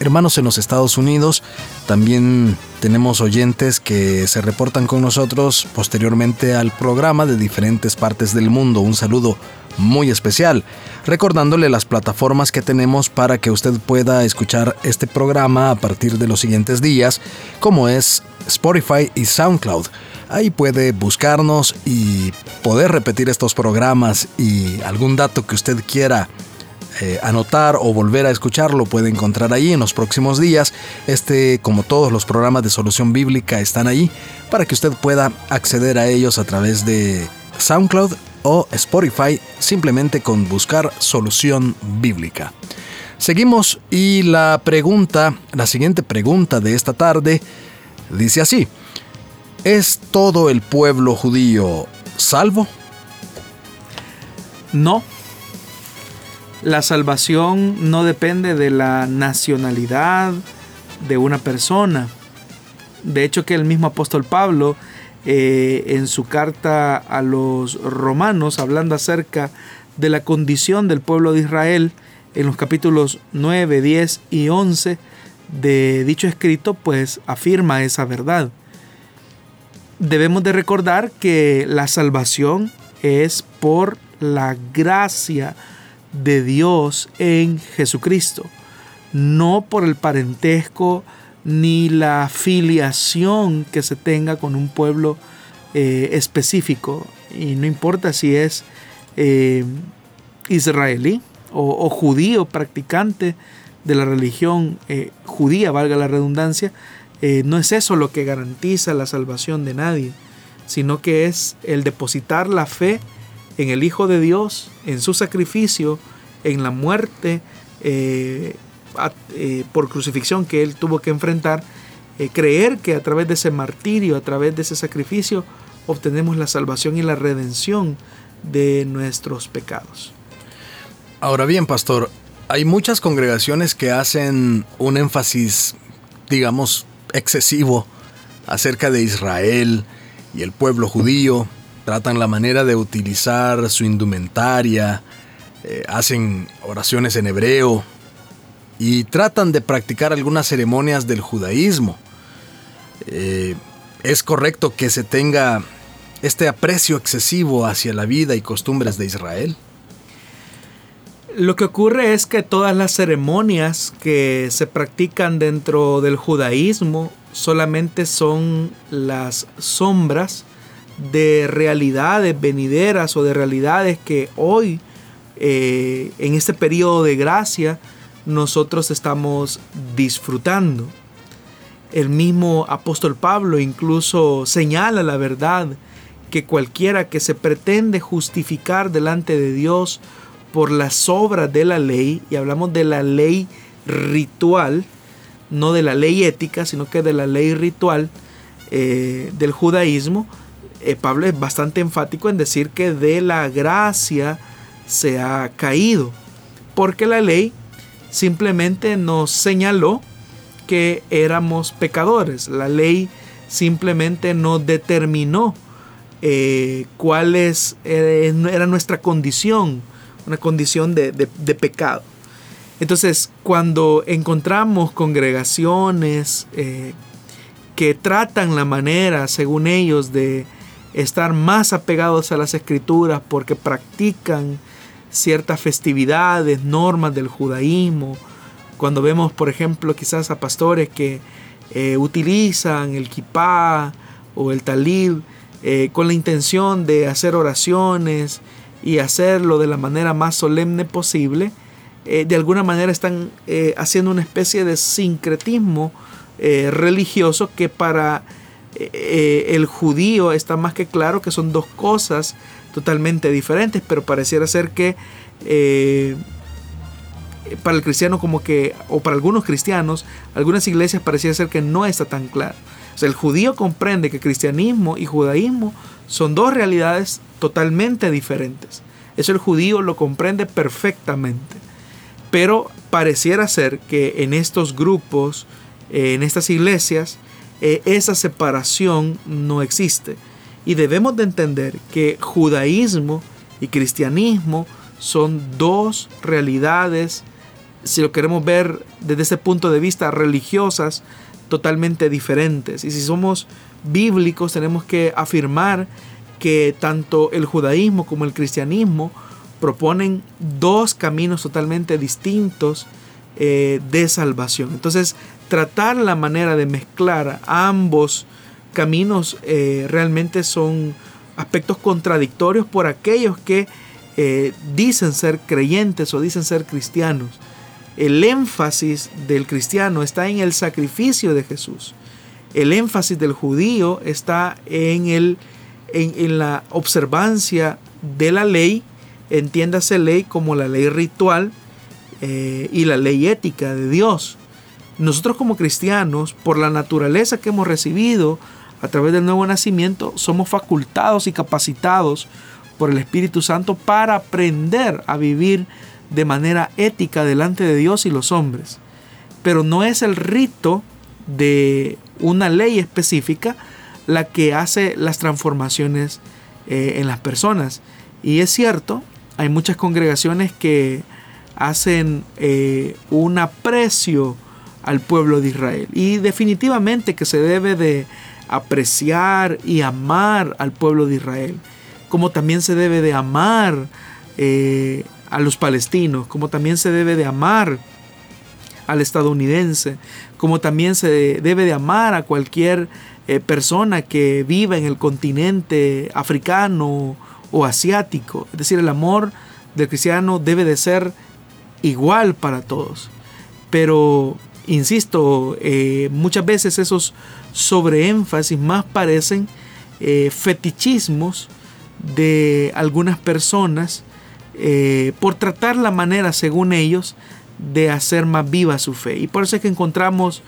hermanos en los Estados Unidos. También tenemos oyentes que se reportan con nosotros posteriormente al programa de diferentes partes del mundo. Un saludo muy especial, recordándole las plataformas que tenemos para que usted pueda escuchar este programa a partir de los siguientes días, como es Spotify y SoundCloud. Ahí puede buscarnos y poder repetir estos programas y algún dato que usted quiera eh, anotar o volver a escucharlo puede encontrar ahí en los próximos días. Este, como todos los programas de solución bíblica, están ahí para que usted pueda acceder a ellos a través de SoundCloud o Spotify simplemente con buscar solución bíblica. Seguimos y la pregunta, la siguiente pregunta de esta tarde dice así: ¿Es todo el pueblo judío salvo? No, la salvación no depende de la nacionalidad, de una persona. De hecho que el mismo apóstol Pablo eh, en su carta a los romanos, hablando acerca de la condición del pueblo de Israel, en los capítulos 9, 10 y 11 de dicho escrito, pues afirma esa verdad. Debemos de recordar que la salvación es por la gracia de Dios en Jesucristo, no por el parentesco ni la filiación que se tenga con un pueblo eh, específico. Y no importa si es eh, israelí o, judío practicante de la religión eh, judía, valga la redundancia, no es eso lo que garantiza la salvación de nadie, sino que es el depositar la fe en el Hijo de Dios, en su sacrificio, en la muerte eh, eh, por crucifixión que él tuvo que enfrentar, eh, creer que a través de ese martirio, a través de ese sacrificio, obtenemos la salvación y la redención de nuestros pecados. Ahora bien, pastor, hay muchas congregaciones que hacen un énfasis, digamos, excesivo acerca de Israel y el pueblo judío, tratan la manera de utilizar su indumentaria, eh, hacen oraciones en hebreo y tratan de practicar algunas ceremonias del judaísmo. Eh, es correcto que se tenga este aprecio excesivo hacia la vida y costumbres de Israel. Lo que ocurre es que todas las ceremonias que se practican dentro del judaísmo solamente son las sombras de realidades venideras o de realidades que hoy, eh, en este periodo de gracia, nosotros estamos disfrutando. El mismo apóstol Pablo incluso señala la verdad que cualquiera que se pretende justificar delante de Dios por las obras de la ley, y hablamos de la ley ritual, no de la ley ética, sino que de la ley ritual eh, del judaísmo, eh, Pablo es bastante enfático en decir que de la gracia se ha caído, porque la ley simplemente nos señaló que éramos pecadores, la ley simplemente nos determinó eh, cuál es, eh, era nuestra condición, una condición de, pecado. Entonces, cuando encontramos congregaciones que tratan la manera, según ellos, de estar más apegados a las escrituras porque practican ciertas festividades, normas del judaísmo. Cuando vemos, por ejemplo, quizás a pastores que eh, utilizan el kipá o el talib eh, con la intención de hacer oraciones y hacerlo de la manera más solemne posible, eh, de alguna manera están haciendo una especie de sincretismo religioso que para eh, el judío está más que claro que son dos cosas totalmente diferentes, pero pareciera ser que eh, para el cristiano como que, o para algunos cristianos, algunas iglesias pareciera ser que no está tan claro. O sea, el judío comprende que cristianismo y judaísmo son dos realidades totalmente diferentes. Eso el judío lo comprende perfectamente. Pero pareciera ser que en estos grupos, eh, en estas iglesias, eh, esa separación no existe. Y debemos de entender que judaísmo y cristianismo son dos realidades, si lo queremos ver desde ese punto de vista, religiosas, totalmente diferentes. Y si somos bíblicos, tenemos que afirmar que tanto el judaísmo como el cristianismo proponen dos caminos totalmente distintos eh, de salvación. Entonces, tratar la manera de mezclar ambos caminos eh, realmente son aspectos contradictorios por aquellos que eh, dicen ser creyentes o dicen ser cristianos. El énfasis del cristiano está en el sacrificio de Jesús. El énfasis del judío está en, el, en, la observancia de la ley, entiéndase ley como la ley ritual eh, y la ley ética de Dios. Nosotros como cristianos, por la naturaleza que hemos recibido a través del nuevo nacimiento, somos facultados y capacitados por el Espíritu Santo para aprender a vivir de manera ética delante de Dios y los hombres. pero no es el rito de una ley específica la que hace las transformaciones eh, en las personas. Y es cierto, hay muchas congregaciones que hacen eh, un aprecio al pueblo de Israel. Y definitivamente que se debe de apreciar y amar al pueblo de Israel. Como también se debe de amar eh, a los palestinos. Como también se debe de amar al estadounidense. Como también se debe de amar a cualquier eh, persona que viva en el continente africano o asiático. Es decir, el amor del cristiano debe de ser igual para todos. Pero, insisto, eh, muchas veces esos sobreénfasis más parecen eh, fetichismos de algunas personas eh, por tratar la manera, según ellos, de hacer más viva su fe. Y por eso es que encontramos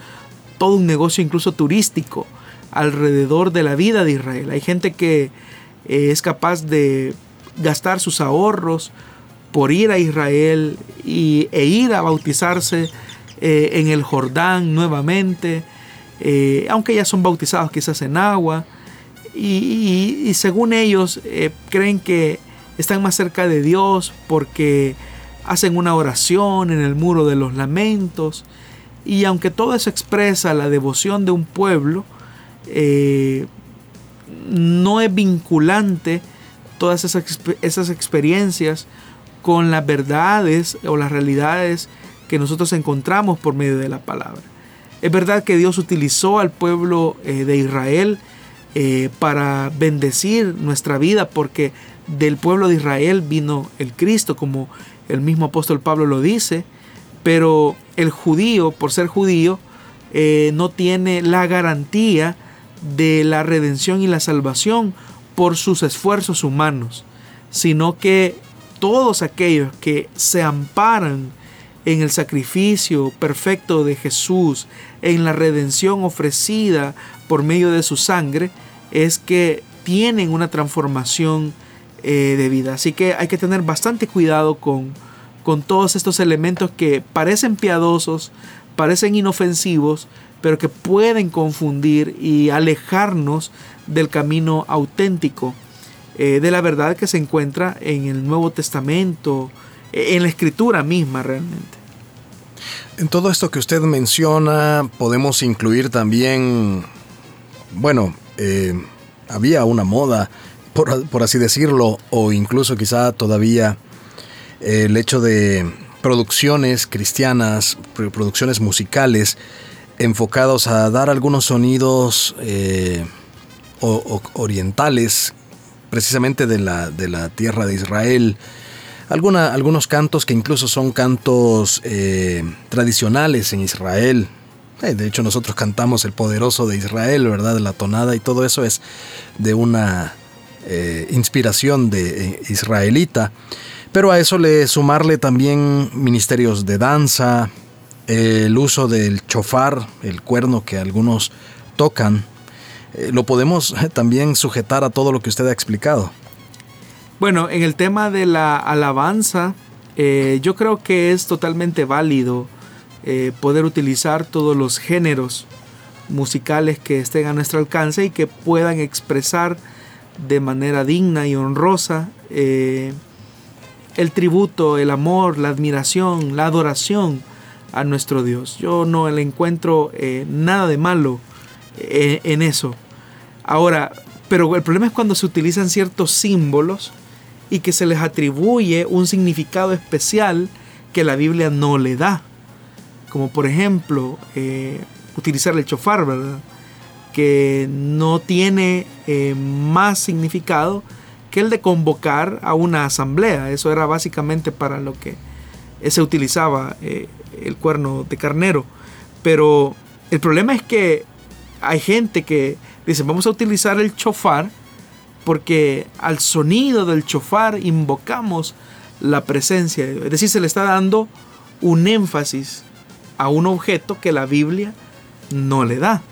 todo un negocio incluso turístico alrededor de la vida de Israel. Hay gente que es capaz de gastar sus ahorros por ir a Israel y, e ir a bautizarse eh, en el Jordán nuevamente, eh, aunque ya son bautizados quizás en agua, y, según ellos eh, creen que están más cerca de Dios porque hacen una oración en el muro de los lamentos, y aunque todo eso expresa la devoción de un pueblo, no es vinculante todas esas, esas experiencias con las verdades o las realidades que nosotros encontramos por medio de la palabra. Es verdad que Dios utilizó al pueblo eh, de Israel eh, para bendecir nuestra vida porque del pueblo de Israel vino el Cristo, como el mismo apóstol Pablo lo dice, pero el judío, por ser judío, eh, no tiene la garantía de la redención y la salvación por sus esfuerzos humanos, sino que todos aquellos que se amparan en el sacrificio perfecto de Jesús, en la redención ofrecida por medio de su sangre, es que tienen una transformación eh, de vida. Así que hay que tener bastante cuidado con, con todos estos elementos que parecen piadosos, parecen inofensivos, pero que pueden confundir y alejarnos del camino auténtico eh, de la verdad que se encuentra en el Nuevo Testamento, en la escritura misma realmente. En todo esto que usted menciona podemos incluir también, bueno, eh, había una moda, por, así decirlo, o incluso quizá todavía el hecho de producciones cristianas, producciones musicales, enfocados a dar algunos sonidos orientales precisamente de la, de la tierra de Israel. Alguna, algunos cantos que incluso son cantos eh, tradicionales en Israel. Eh, de hecho, nosotros cantamos el poderoso de Israel, ¿verdad? La tonada y todo eso es de una eh, inspiración de israelita. Pero a eso le sumarle también ministerios de danza, el uso del chofar, el cuerno que algunos tocan, lo podemos también sujetar a todo lo que usted ha explicado. Bueno, en el tema de la alabanza, eh, yo creo que es totalmente válido eh, poder utilizar todos los géneros musicales que estén a nuestro alcance y que puedan expresar de manera digna y honrosa el tributo, el amor, la admiración, la adoración a nuestro Dios. Yo no le encuentro nada de malo en, eso. Ahora, pero el problema es cuando se utilizan ciertos símbolos y que se les atribuye un significado especial que la Biblia no le da. Como por ejemplo, eh, utilizar el chofar, ¿verdad? Que no tiene eh, más significado que el de convocar a una asamblea. Eso era básicamente para lo que se utilizaba eh, el cuerno de carnero. Pero el problema es que hay gente que dice, vamos a utilizar el chofar porque al sonido del chofar invocamos la presencia. Es decir, se le está dando un énfasis a un objeto que la Biblia no le da.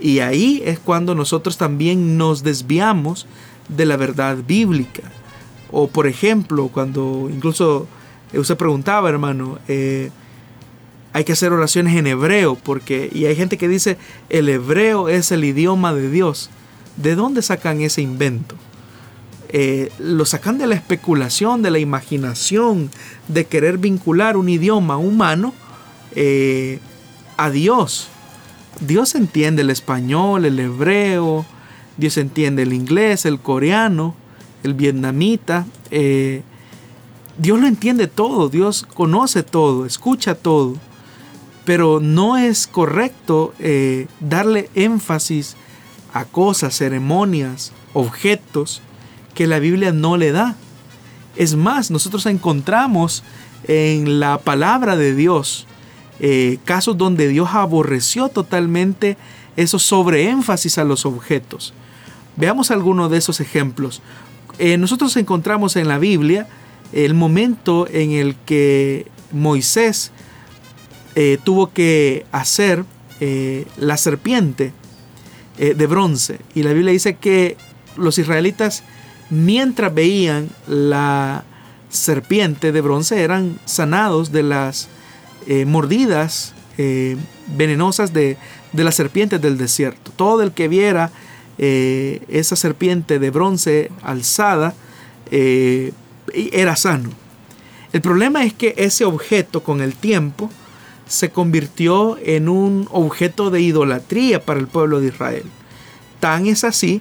Y ahí es cuando nosotros también nos desviamos de la verdad bíblica. O por ejemplo, cuando incluso usted preguntaba, hermano, eh, hay que hacer oraciones en hebreo, porque, y hay gente que dice, el hebreo es el idioma de Dios. ¿De dónde sacan ese invento? Eh, lo sacan de la especulación, de la imaginación, de querer vincular un idioma humano eh, a Dios. Dios entiende el español, el hebreo, Dios entiende el inglés, el coreano, el vietnamita. Eh, Dios lo entiende todo, Dios conoce todo, escucha todo. Pero no es correcto darle énfasis a cosas, ceremonias, objetos que la Biblia no le da. Es más, nosotros encontramos en la palabra de Dios eh, casos donde Dios aborreció totalmente esos sobreénfasis a los objetos. Veamos algunos de esos ejemplos. Eh, nosotros encontramos en la Biblia el momento en el que Moisés eh, tuvo que hacer la serpiente eh, de bronce. Y la Biblia dice que los israelitas, mientras veían la serpiente de bronce, eran sanados de las mordidas venenosas de, de las serpientes del desierto. Todo el que viera esa serpiente de bronce alzada era sano. El problema es que ese objeto con el tiempo se convirtió en un objeto de idolatría para el pueblo de Israel. Tan es así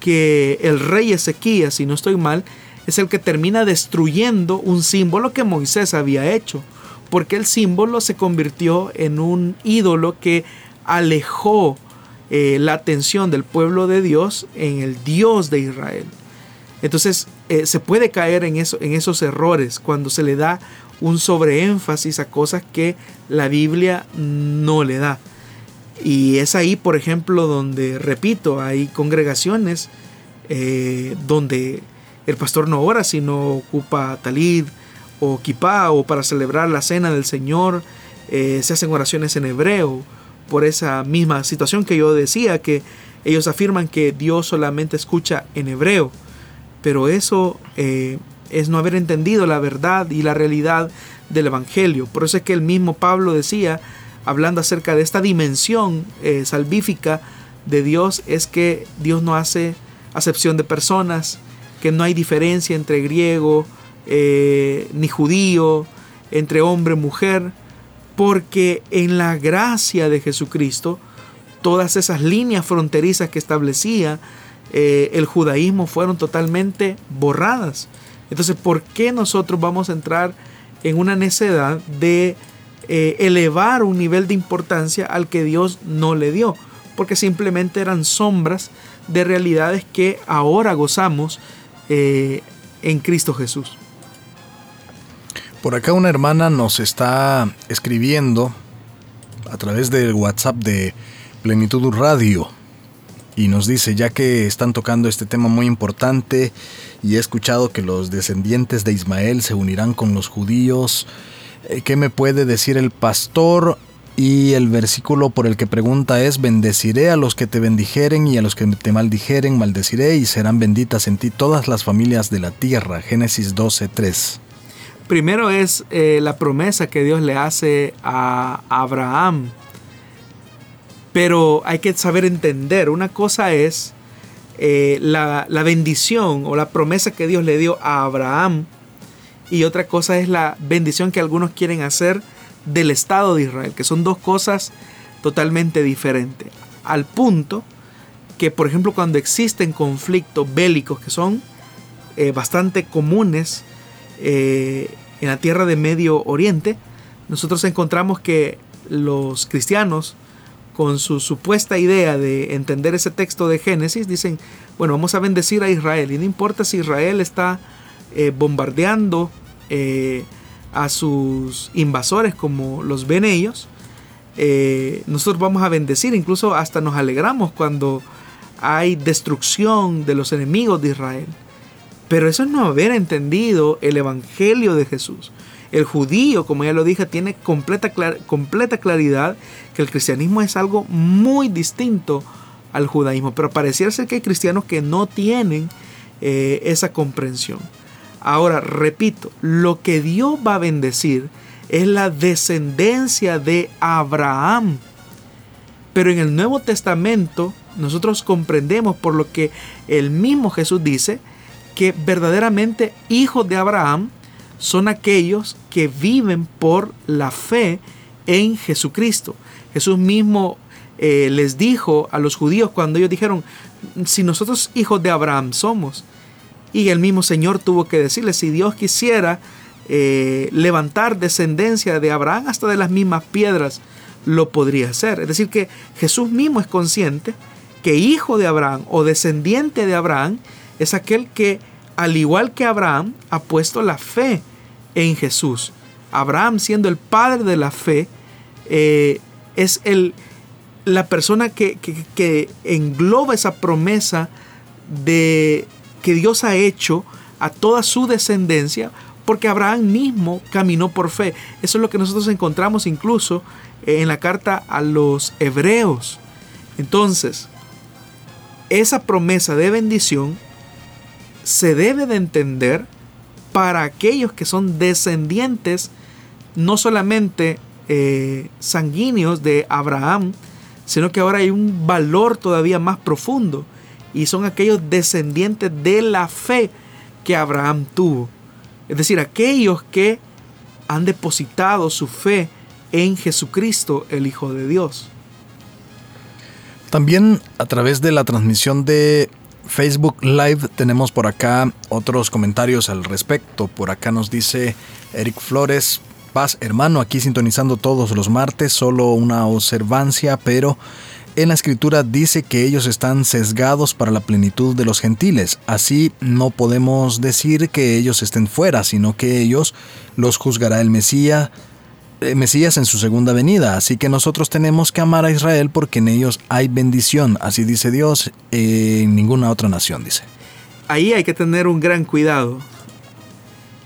que el rey Ezequías, si no estoy mal, es el que termina destruyendo un símbolo que Moisés había hecho, porque el símbolo se convirtió en un ídolo que alejó eh, la atención del pueblo de Dios en el Dios de Israel. Entonces eh, se puede caer en, en esos errores cuando se le da un sobreénfasis a cosas que la Biblia no le da. Y es ahí, por ejemplo, donde, repito, hay congregaciones eh, donde el pastor no ora, sino ocupa talid o kipá o para celebrar la cena del Señor, eh, se hacen oraciones en hebreo por esa misma situación que yo decía, que ellos afirman que Dios solamente escucha en hebreo, pero eso eh, es no haber entendido la verdad y la realidad del Evangelio. Por eso es que el mismo Pablo decía, hablando acerca de esta dimensión eh, salvífica de Dios, es que Dios no hace acepción de personas, que no hay diferencia entre griego eh, ni judío, entre hombre y mujer, porque en la gracia de Jesucristo, todas esas líneas fronterizas que establecía eh, el judaísmo fueron totalmente borradas. Entonces, ¿por qué nosotros vamos a entrar en una necedad de eh, elevar un nivel de importancia al que Dios no le dio? Porque simplemente eran sombras de realidades que ahora gozamos eh, en Cristo Jesús. Por acá una hermana nos está escribiendo a través del WhatsApp de Plenitud Radio y nos dice, ya que están tocando este tema muy importante y he escuchado que los descendientes de Ismael se unirán con los judíos, eh, ¿qué me puede decir el pastor? Y el versículo por el que pregunta es, bendeciré a los que te bendijeren y a los que te maldijeren, maldeciré y serán benditas en ti todas las familias de la tierra. Génesis 12.3. Primero es eh, la promesa que Dios le hace a Abraham pero hay que saber entender, una cosa es eh, la, bendición o la promesa que Dios le dio a Abraham y otra cosa es la bendición que algunos quieren hacer del Estado de Israel, que son dos cosas totalmente diferentes. Al punto que, por ejemplo, cuando existen conflictos bélicos que son eh, bastante comunes eh, en la tierra de Medio Oriente, nosotros encontramos que los cristianos con su supuesta idea de entender ese texto de Génesis, dicen, bueno, vamos a bendecir a Israel. Y no importa si Israel está eh, bombardeando eh, a sus invasores como los ven ellos, eh, nosotros vamos a bendecir, incluso hasta nos alegramos cuando hay destrucción de los enemigos de Israel. Pero eso es no haber entendido el Evangelio de Jesús. El judío, como ya lo dije, tiene completa, completa claridad que el cristianismo es algo muy distinto al judaísmo, pero pareciera ser que hay cristianos que no tienen eh, esa comprensión. Ahora, repito, lo que Dios va a bendecir es la descendencia de Abraham. Pero en el Nuevo Testamento nosotros comprendemos por lo que el mismo Jesús dice que verdaderamente hijos de Abraham son aquellos que viven por la fe en Jesucristo. Jesús mismo eh, les dijo a los judíos cuando ellos dijeron, si nosotros hijos de Abraham somos, y el mismo Señor tuvo que decirles, si Dios quisiera eh, levantar descendencia de Abraham hasta de las mismas piedras, lo podría hacer. Es decir, que Jesús mismo es consciente que hijo de Abraham o descendiente de Abraham es aquel que, al igual que Abraham, ha puesto la fe en Jesús. Abraham, siendo el padre de la fe, eh, es el, la persona que, que, engloba esa promesa de que Dios ha hecho a toda su descendencia, porque Abraham mismo caminó por fe. Eso es lo que nosotros encontramos incluso en la carta a los hebreos. Entonces, esa promesa de bendición se debe de entender para aquellos que son descendientes no solamente eh, sanguíneos de Abraham, sino que ahora hay un valor todavía más profundo y son aquellos descendientes de la fe que Abraham tuvo. Es decir, aquellos que han depositado su fe en Jesucristo, el Hijo de Dios. También a través de la transmisión de Facebook Live tenemos por acá otros comentarios al respecto. Por acá nos dice Eric Flores, paz hermano, aquí sintonizando todos los martes, solo una observancia, pero en la escritura dice que ellos están sesgados para la plenitud de los gentiles. Así no podemos decir que ellos estén fuera, sino que ellos los juzgará el Mesías Mesías en su segunda venida, así que nosotros tenemos que amar a Israel porque en ellos hay bendición, así dice Dios, en ninguna otra nación, dice. Ahí hay que tener un gran cuidado.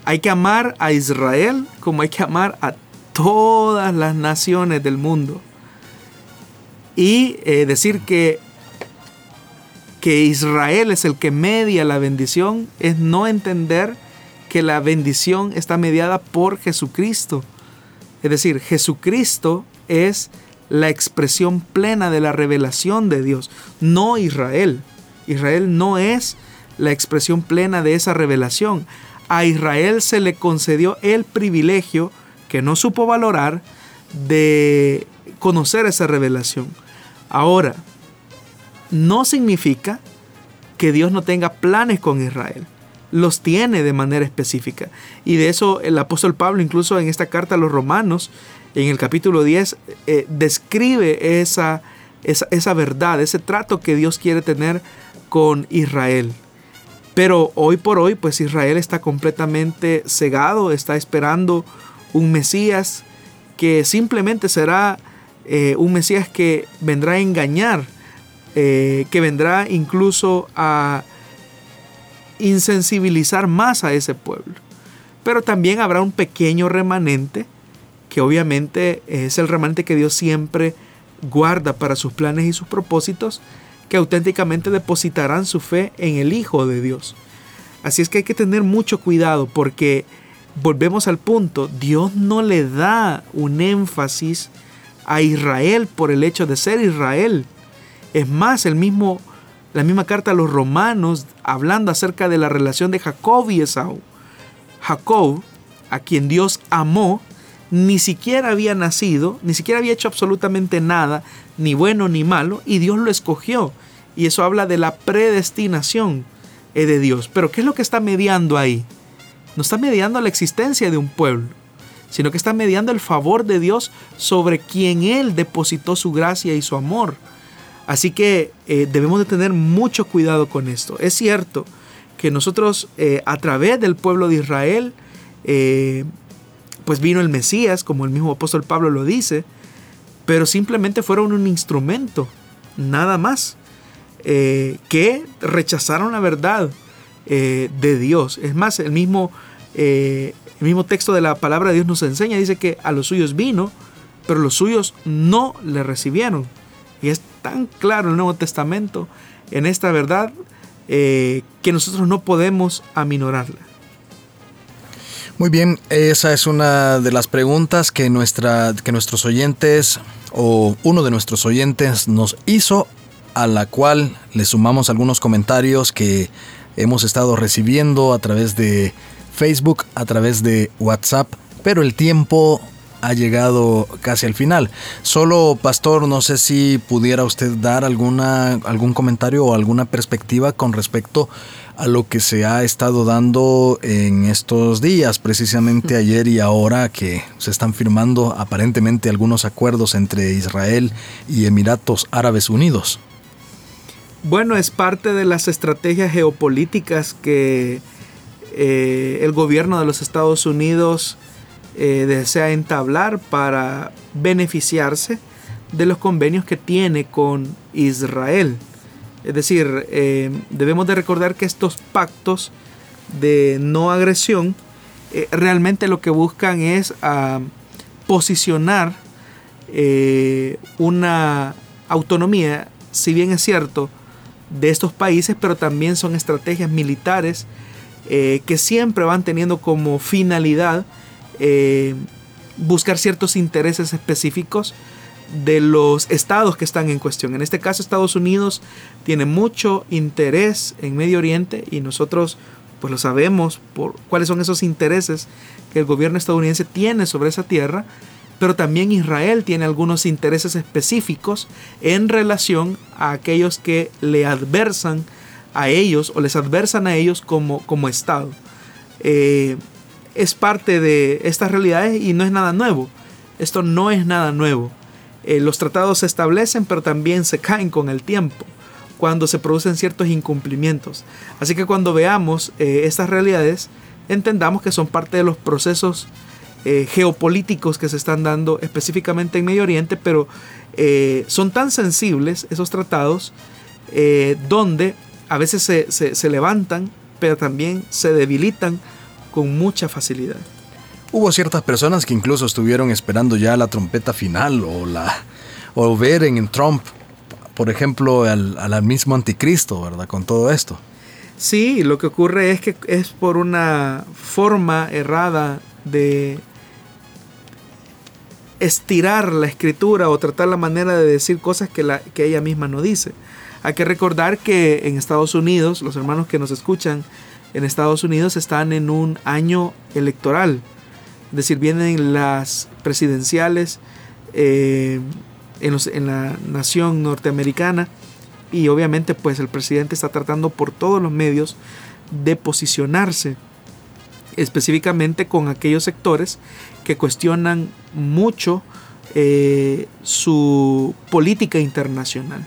Hay que amar a Israel como hay que amar a todas las naciones del mundo. Y eh, decir que, que Israel es el que media la bendición es no entender que la bendición está mediada por Jesucristo. Es decir, Jesucristo es la expresión plena de la revelación de Dios, no Israel. Israel no es la expresión plena de esa revelación. A Israel se le concedió el privilegio que no supo valorar de conocer esa revelación. Ahora, no significa que Dios no tenga planes con Israel los tiene de manera específica. Y de eso el apóstol Pablo, incluso en esta carta a los romanos, en el capítulo 10, eh, describe esa, esa, esa verdad, ese trato que Dios quiere tener con Israel. Pero hoy por hoy, pues Israel está completamente cegado, está esperando un Mesías que simplemente será eh, un Mesías que vendrá a engañar, eh, que vendrá incluso a insensibilizar más a ese pueblo. Pero también habrá un pequeño remanente, que obviamente es el remanente que Dios siempre guarda para sus planes y sus propósitos, que auténticamente depositarán su fe en el Hijo de Dios. Así es que hay que tener mucho cuidado porque volvemos al punto, Dios no le da un énfasis a Israel por el hecho de ser Israel. Es más, el mismo la misma carta a los romanos hablando acerca de la relación de Jacob y Esaú. Jacob, a quien Dios amó, ni siquiera había nacido, ni siquiera había hecho absolutamente nada, ni bueno ni malo, y Dios lo escogió. Y eso habla de la predestinación eh, de Dios. Pero ¿qué es lo que está mediando ahí? No está mediando la existencia de un pueblo, sino que está mediando el favor de Dios sobre quien Él depositó su gracia y su amor. Así que eh, debemos de tener mucho cuidado con esto. Es cierto que nosotros eh, a través del pueblo de Israel, eh, pues vino el Mesías, como el mismo apóstol Pablo lo dice, pero simplemente fueron un instrumento, nada más, que rechazaron la verdad de Dios. Es más, el mismo, el mismo texto de la palabra de Dios nos enseña, dice que a los suyos vino, pero los suyos no le recibieron. Y es tan claro el Nuevo Testamento en esta verdad eh, que nosotros no podemos aminorarla. Muy bien, esa es una de las preguntas que, nuestra, que nuestros oyentes o uno de nuestros oyentes nos hizo, a la cual le sumamos algunos comentarios que hemos estado recibiendo a través de Facebook, a través de WhatsApp, pero el tiempo ha llegado casi al final. Solo, Pastor, no sé si pudiera usted dar alguna, algún comentario o alguna perspectiva con respecto a lo que se ha estado dando en estos días, precisamente ayer y ahora que se están firmando aparentemente algunos acuerdos entre Israel y Emiratos Árabes Unidos. Bueno, es parte de las estrategias geopolíticas que eh, el gobierno de los Estados Unidos eh, desea entablar para beneficiarse de los convenios que tiene con Israel. Es decir, eh, debemos de recordar que estos pactos de no agresión eh, realmente lo que buscan es ah, posicionar una autonomía, si bien es cierto, de estos países, pero también son estrategias militares que siempre van teniendo como finalidad buscar ciertos intereses específicos de los estados que están en cuestión. En este caso Estados Unidos tiene mucho interés en Medio Oriente y nosotros pues lo sabemos por cuáles son esos intereses que el gobierno estadounidense tiene sobre esa tierra, pero también Israel tiene algunos intereses específicos en relación a aquellos que le adversan a ellos o les adversan a ellos como, como Estado. Eh, es parte de estas realidades y no es nada nuevo. Esto no es nada nuevo. Eh, los tratados se establecen, pero también se caen con el tiempo cuando se producen ciertos incumplimientos. Así que cuando veamos eh, estas realidades, entendamos que son parte de los procesos eh, geopolíticos que se están dando específicamente en Medio Oriente, pero son tan sensibles esos tratados donde a veces se levantan, pero también se debilitan con mucha facilidad. Hubo ciertas personas que incluso estuvieron esperando ya la trompeta final o, la, o ver en Trump, por ejemplo, al, al mismo anticristo, ¿verdad? Con todo esto. Sí, lo que ocurre es que es por una forma errada de estirar la escritura o tratar la manera de decir cosas que, la, que ella misma no dice. Hay que recordar que en Estados Unidos, los hermanos que nos escuchan en Estados Unidos están en un año electoral. Es decir, vienen las presidenciales eh, en, la nación norteamericana y obviamente pues el presidente está tratando por todos los medios de posicionarse específicamente con aquellos sectores que cuestionan mucho eh, su política internacional.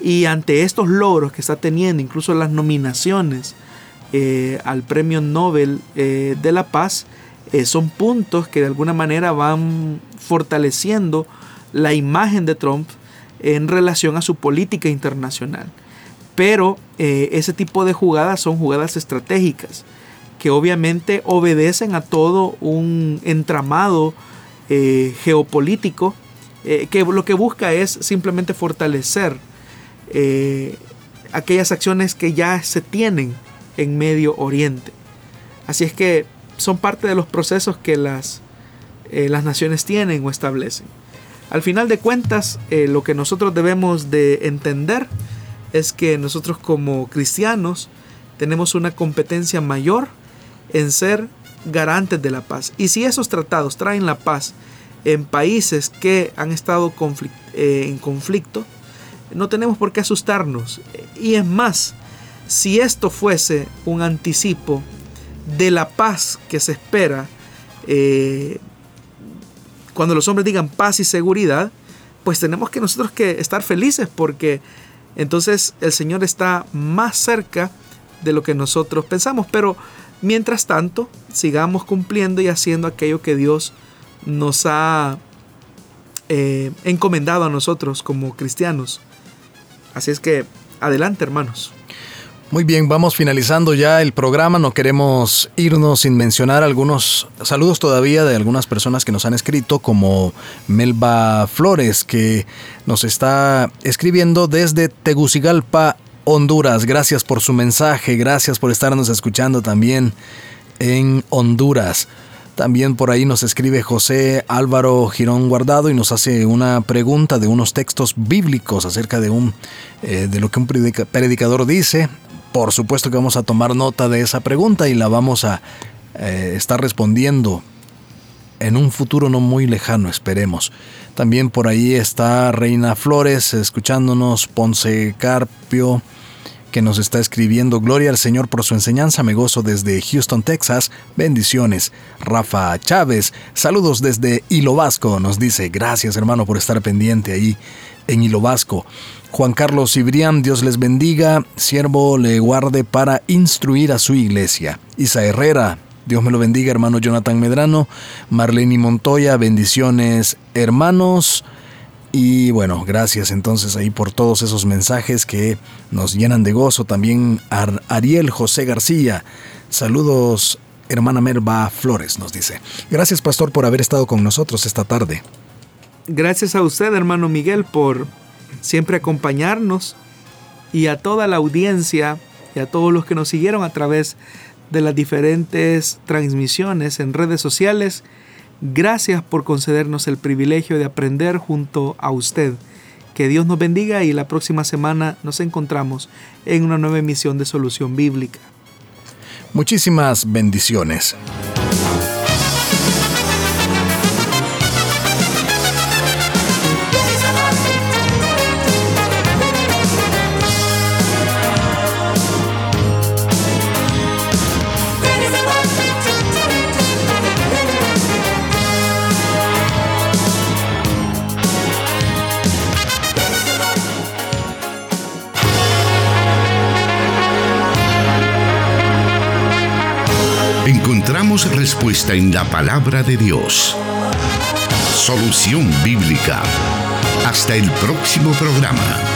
Y ante estos logros que está teniendo, incluso las nominaciones eh, al Premio Nobel de la Paz, eh, son puntos que de alguna manera van fortaleciendo la imagen de Trump en relación a su política internacional. Pero eh, ese tipo de jugadas son jugadas estratégicas que obviamente obedecen a todo un entramado eh, geopolítico que lo que busca es simplemente fortalecer aquellas acciones que ya se tienen en Medio Oriente. Así es que son parte de los procesos que las, eh, las naciones tienen o establecen. Al final de cuentas, eh, lo que nosotros debemos de entender es que nosotros como cristianos tenemos una competencia mayor en ser garantes de la paz. Y si esos tratados traen la paz en países que han estado eh, en conflicto, no tenemos por qué asustarnos. Y es más, si esto fuese un anticipo de la paz que se espera eh, cuando los hombres digan paz y seguridad, pues tenemos que nosotros que estar felices porque entonces el Señor está más cerca de lo que nosotros pensamos. Pero mientras tanto, sigamos cumpliendo y haciendo aquello que Dios nos ha eh, encomendado a nosotros como cristianos. Así es que adelante hermanos. Muy bien, vamos finalizando ya el programa. No queremos irnos sin mencionar algunos saludos todavía de algunas personas que nos han escrito, como Melba Flores, que nos está escribiendo desde Tegucigalpa, Honduras. Gracias por su mensaje, gracias por estarnos escuchando también en Honduras. También por ahí nos escribe José Álvaro Girón Guardado y nos hace una pregunta de unos textos bíblicos acerca de, un, eh, de lo que un predicador dice. Por supuesto que vamos a tomar nota de esa pregunta y la vamos a eh, estar respondiendo en un futuro no muy lejano, esperemos. También por ahí está Reina Flores escuchándonos, Ponce Carpio que nos está escribiendo. Gloria al Señor por su enseñanza. Me gozo desde Houston, Texas. Bendiciones. Rafa Chávez. Saludos desde Hilo Vasco. Nos dice, gracias hermano por estar pendiente ahí en Hilo Vasco. Juan Carlos Cibrián, Dios les bendiga. Siervo le guarde para instruir a su iglesia. Isa Herrera, Dios me lo bendiga, hermano Jonathan Medrano. Marlene Montoya, bendiciones, hermanos. Y bueno, gracias entonces ahí por todos esos mensajes que nos llenan de gozo. También Ariel José García. Saludos, hermana Merva Flores, nos dice. Gracias, pastor, por haber estado con nosotros esta tarde. Gracias a usted, hermano Miguel, por siempre acompañarnos y a toda la audiencia y a todos los que nos siguieron a través de las diferentes transmisiones en redes sociales Gracias por concedernos el privilegio de aprender junto a usted. Que Dios nos bendiga y la próxima semana nos encontramos en una nueva emisión de Solución Bíblica. Muchísimas bendiciones. Respuesta en la palabra de Dios. Solución bíblica. Hasta el próximo programa.